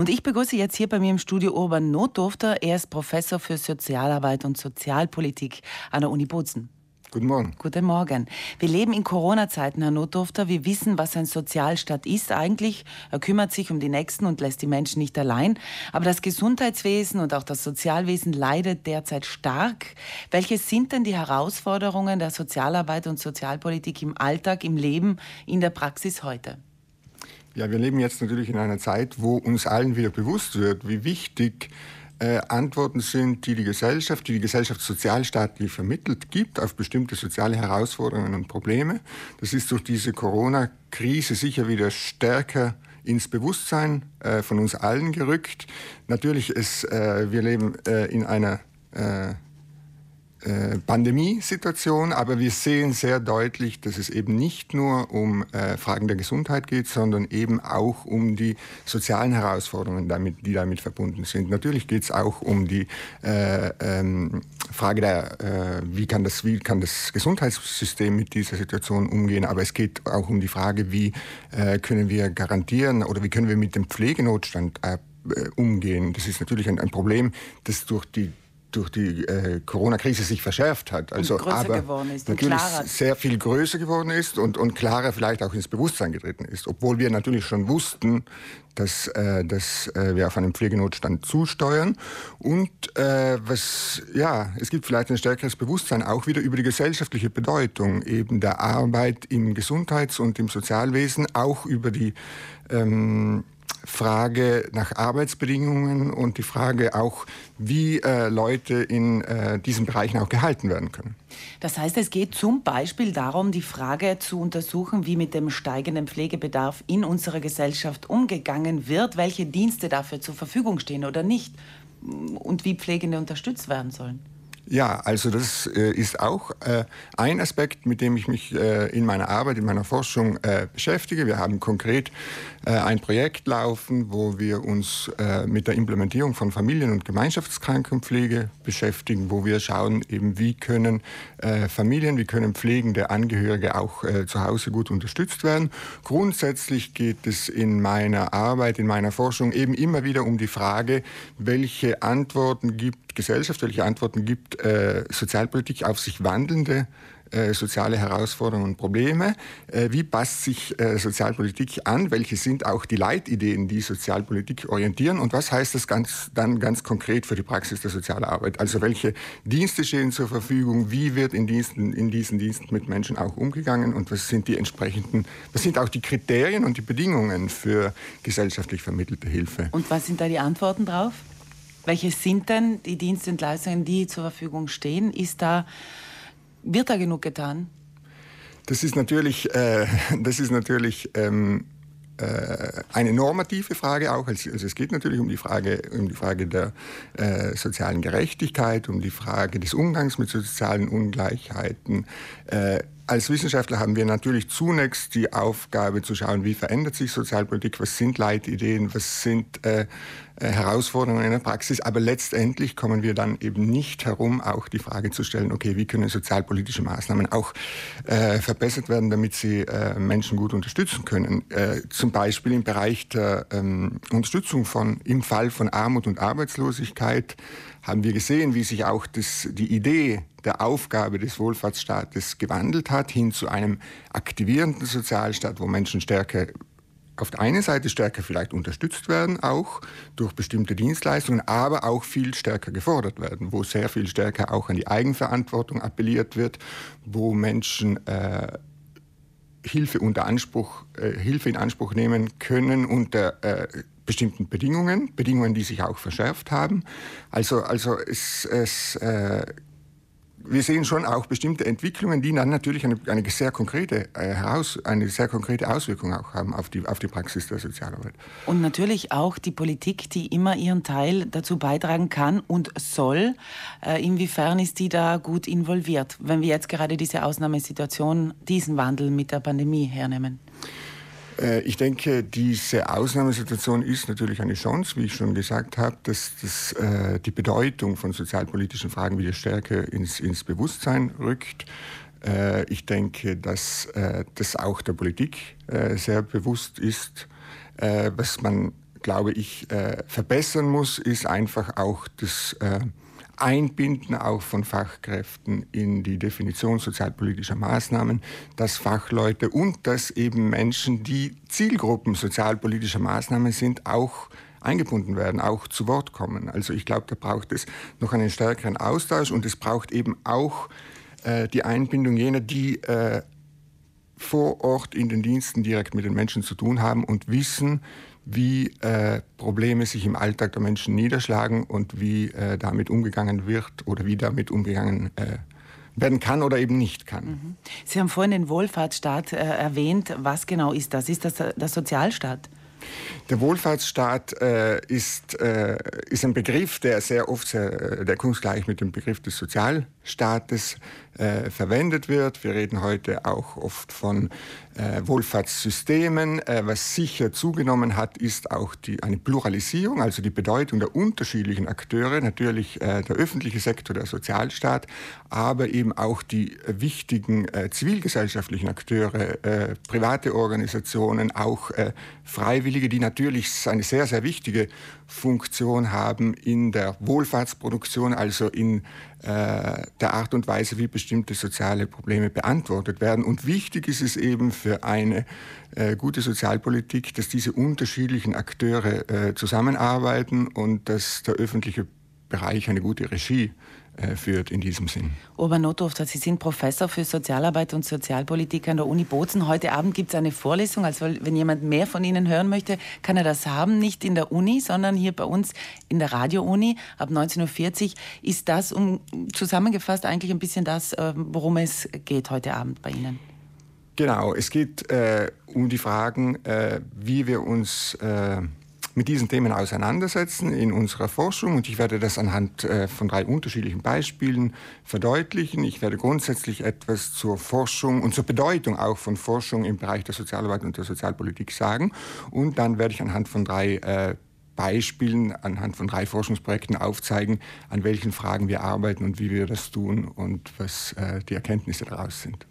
Und ich begrüße jetzt hier bei mir im Studio Urban Notdurfter. Er ist Professor für Sozialarbeit und Sozialpolitik an der Uni Bozen. Guten Morgen. Guten Morgen. Wir leben in Corona-Zeiten, Herr Notdurfter. Wir wissen, was ein Sozialstaat ist eigentlich. Er kümmert sich um die Nächsten und lässt die Menschen nicht allein. Aber das Gesundheitswesen und auch das Sozialwesen leidet derzeit stark. Welche sind denn die Herausforderungen der Sozialarbeit und Sozialpolitik im Alltag, im Leben, in der Praxis heute? Ja, wir leben jetzt natürlich in einer Zeit, wo uns allen wieder bewusst wird, wie wichtig äh, Antworten sind, die die Gesellschaft, die die Gesellschaft sozialstaatlich vermittelt, gibt auf bestimmte soziale Herausforderungen und Probleme. Das ist durch diese Corona-Krise sicher wieder stärker ins Bewusstsein äh, von uns allen gerückt. Natürlich ist, äh, wir leben äh, in einer äh, Pandemiesituation, aber wir sehen sehr deutlich, dass es eben nicht nur um äh, Fragen der Gesundheit geht, sondern eben auch um die sozialen Herausforderungen, damit, die damit verbunden sind. Natürlich geht es auch um die äh, ähm, Frage der, äh, wie, kann das, wie kann das Gesundheitssystem mit dieser Situation umgehen, aber es geht auch um die Frage, wie äh, können wir garantieren oder wie können wir mit dem Pflegenotstand äh, umgehen. Das ist natürlich ein, ein Problem, das durch die durch die äh, Corona-Krise sich verschärft hat. Also, und größer aber geworden ist natürlich sehr viel größer geworden ist und, und klarer vielleicht auch ins Bewusstsein getreten ist. Obwohl wir natürlich schon wussten, dass, äh, dass äh, wir auf einen Pflegenotstand zusteuern. Und äh, was, ja, es gibt vielleicht ein stärkeres Bewusstsein auch wieder über die gesellschaftliche Bedeutung eben der Arbeit im Gesundheits- und im Sozialwesen, auch über die ähm, Frage nach Arbeitsbedingungen und die Frage auch, wie äh, Leute in äh, diesen Bereichen auch gehalten werden können. Das heißt, es geht zum Beispiel darum, die Frage zu untersuchen, wie mit dem steigenden Pflegebedarf in unserer Gesellschaft umgegangen wird, welche Dienste dafür zur Verfügung stehen oder nicht und wie Pflegende unterstützt werden sollen. Ja, also das äh, ist auch äh, ein Aspekt, mit dem ich mich äh, in meiner Arbeit, in meiner Forschung äh, beschäftige. Wir haben konkret äh, ein Projekt laufen, wo wir uns äh, mit der Implementierung von Familien- und Gemeinschaftskrankenpflege beschäftigen, wo wir schauen, eben wie können Familien, wie können pflegende Angehörige auch zu Hause gut unterstützt werden. Grundsätzlich geht es in meiner Arbeit, in meiner Forschung eben immer wieder um die Frage, welche Antworten gibt Gesellschaft, welche Antworten gibt äh, Sozialpolitik auf sich wandelnde äh, soziale Herausforderungen und Probleme. Äh, wie passt sich Sozialpolitik an? Welche sind auch die Leitideen, die Sozialpolitik orientieren? Und was heißt das ganz, dann ganz konkret für die Praxis der Sozialarbeit? Also welche Dienste stehen zur Verfügung? Wie wird in, Diensten, in diesen Diensten mit Menschen auch umgegangen? Und was sind die entsprechenden, was sind auch die Kriterien und die Bedingungen für gesellschaftlich vermittelte Hilfe? Und was sind da die Antworten drauf? Welche sind denn die Dienste und Leistungen, die zur Verfügung stehen? Ist da, wird da genug getan? Das ist natürlich, äh, das ist natürlich ähm, äh, eine normative Frage auch. Also, also es geht natürlich um die Frage, um die Frage der äh, sozialen Gerechtigkeit, um die Frage des Umgangs mit sozialen Ungleichheiten. Als Wissenschaftler haben wir natürlich zunächst die Aufgabe zu schauen, wie verändert sich Sozialpolitik, was sind Leitideen, was sind äh, äh, Herausforderungen in der Praxis. Aber letztendlich kommen wir dann eben nicht herum, auch die Frage zu stellen, okay, wie können sozialpolitische Maßnahmen auch äh, verbessert werden, damit sie äh, Menschen gut unterstützen können. Äh, zum Beispiel im Bereich der ähm, Unterstützung von, im Fall von Armut und Arbeitslosigkeit haben wir gesehen, wie sich auch das, die Idee der Aufgabe des Wohlfahrtsstaates gewandelt hat, hin zu einem aktivierenden Sozialstaat, wo Menschen stärker auf der einen Seite stärker vielleicht unterstützt werden, auch durch bestimmte Dienstleistungen, aber auch viel stärker gefordert werden, wo sehr viel stärker auch an die Eigenverantwortung appelliert wird, wo Menschen äh, Hilfe unter Anspruch, äh, Hilfe in Anspruch nehmen können unter äh, bestimmten Bedingungen, Bedingungen, die sich auch verschärft haben. Also, also es, es äh, wir sehen schon auch bestimmte Entwicklungen, die dann natürlich eine, eine sehr konkrete äh, heraus, eine sehr konkrete Auswirkung auch haben auf die, auf die Praxis der Sozialarbeit. Und natürlich auch die Politik, die immer ihren Teil dazu beitragen kann und soll. Äh, inwiefern ist die da gut involviert, wenn wir jetzt gerade diese Ausnahmesituation, diesen Wandel mit der Pandemie hernehmen? Äh, ich denke, diese Ausnahmesituation ist natürlich eine Chance, wie ich schon gesagt habe, dass, dass äh, die Bedeutung von sozialpolitischen Fragen wieder stärker ins, ins Bewusstsein rückt. Äh, ich denke, dass das auch der Politik sehr bewusst ist, was man glaube ich, verbessern muss, ist einfach auch das Einbinden auch von Fachkräften in die Definition sozialpolitischer Maßnahmen, dass Fachleute und dass eben Menschen, die Zielgruppen sozialpolitischer Maßnahmen sind, auch eingebunden werden, auch zu Wort kommen. Also ich glaube, da braucht es noch einen stärkeren Austausch und es braucht eben auch äh, die Einbindung jener, die äh, vor Ort in den Diensten direkt mit den Menschen zu tun haben und wissen, wie äh, Probleme sich im Alltag der Menschen niederschlagen und wie äh, damit umgegangen wird oder wie damit umgegangen äh, werden kann oder eben nicht kann. Mhm. Sie haben vorhin den Wohlfahrtsstaat äh, erwähnt. Was genau ist das? Ist das der Sozialstaat? Der Wohlfahrtsstaat äh, ist, äh, ist ein Begriff, der sehr oft sehr deckungsgleich mit dem Begriff des Sozialstaates verwendet wird. Wir reden heute auch oft von äh, Wohlfahrtssystemen. Äh, was sicher zugenommen hat, ist auch die, eine Pluralisierung, also die Bedeutung der unterschiedlichen Akteure, natürlich äh, der öffentliche Sektor, der Sozialstaat, aber eben auch die wichtigen äh, zivilgesellschaftlichen Akteure, äh, private Organisationen, auch Freiwillige, die natürlich eine sehr, sehr wichtige Funktion haben in der Wohlfahrtsproduktion, also in äh, der Art und Weise, wie bestimmte soziale Probleme beantwortet werden. Und wichtig ist es eben für eine äh, gute Sozialpolitik, dass diese unterschiedlichen Akteure äh, zusammenarbeiten und dass der öffentliche Bereich eine gute Regie äh, führt in diesem Sinn. Obernotdorfer, Sie sind Professor für Sozialarbeit und Sozialpolitik an der Uni Bozen. Heute Abend gibt es eine Vorlesung. Also wenn jemand mehr von Ihnen hören möchte, kann er das haben. Nicht in der Uni, sondern hier bei uns in der Radio-Uni ab 19.40 Uhr. Ist das um, zusammengefasst eigentlich ein bisschen das, äh, worum es geht heute Abend bei Ihnen? Genau, es geht äh, um die Fragen, äh, wie wir uns äh, mit diesen Themen auseinandersetzen in unserer Forschung und ich werde das anhand äh, von drei unterschiedlichen Beispielen verdeutlichen. Ich werde grundsätzlich etwas zur Forschung und zur Bedeutung auch von Forschung im Bereich der Sozialarbeit und der Sozialpolitik sagen und dann werde ich anhand von drei äh, Beispielen, anhand von drei Forschungsprojekten aufzeigen, an welchen Fragen wir arbeiten und wie wir das tun und was äh, die Erkenntnisse daraus sind.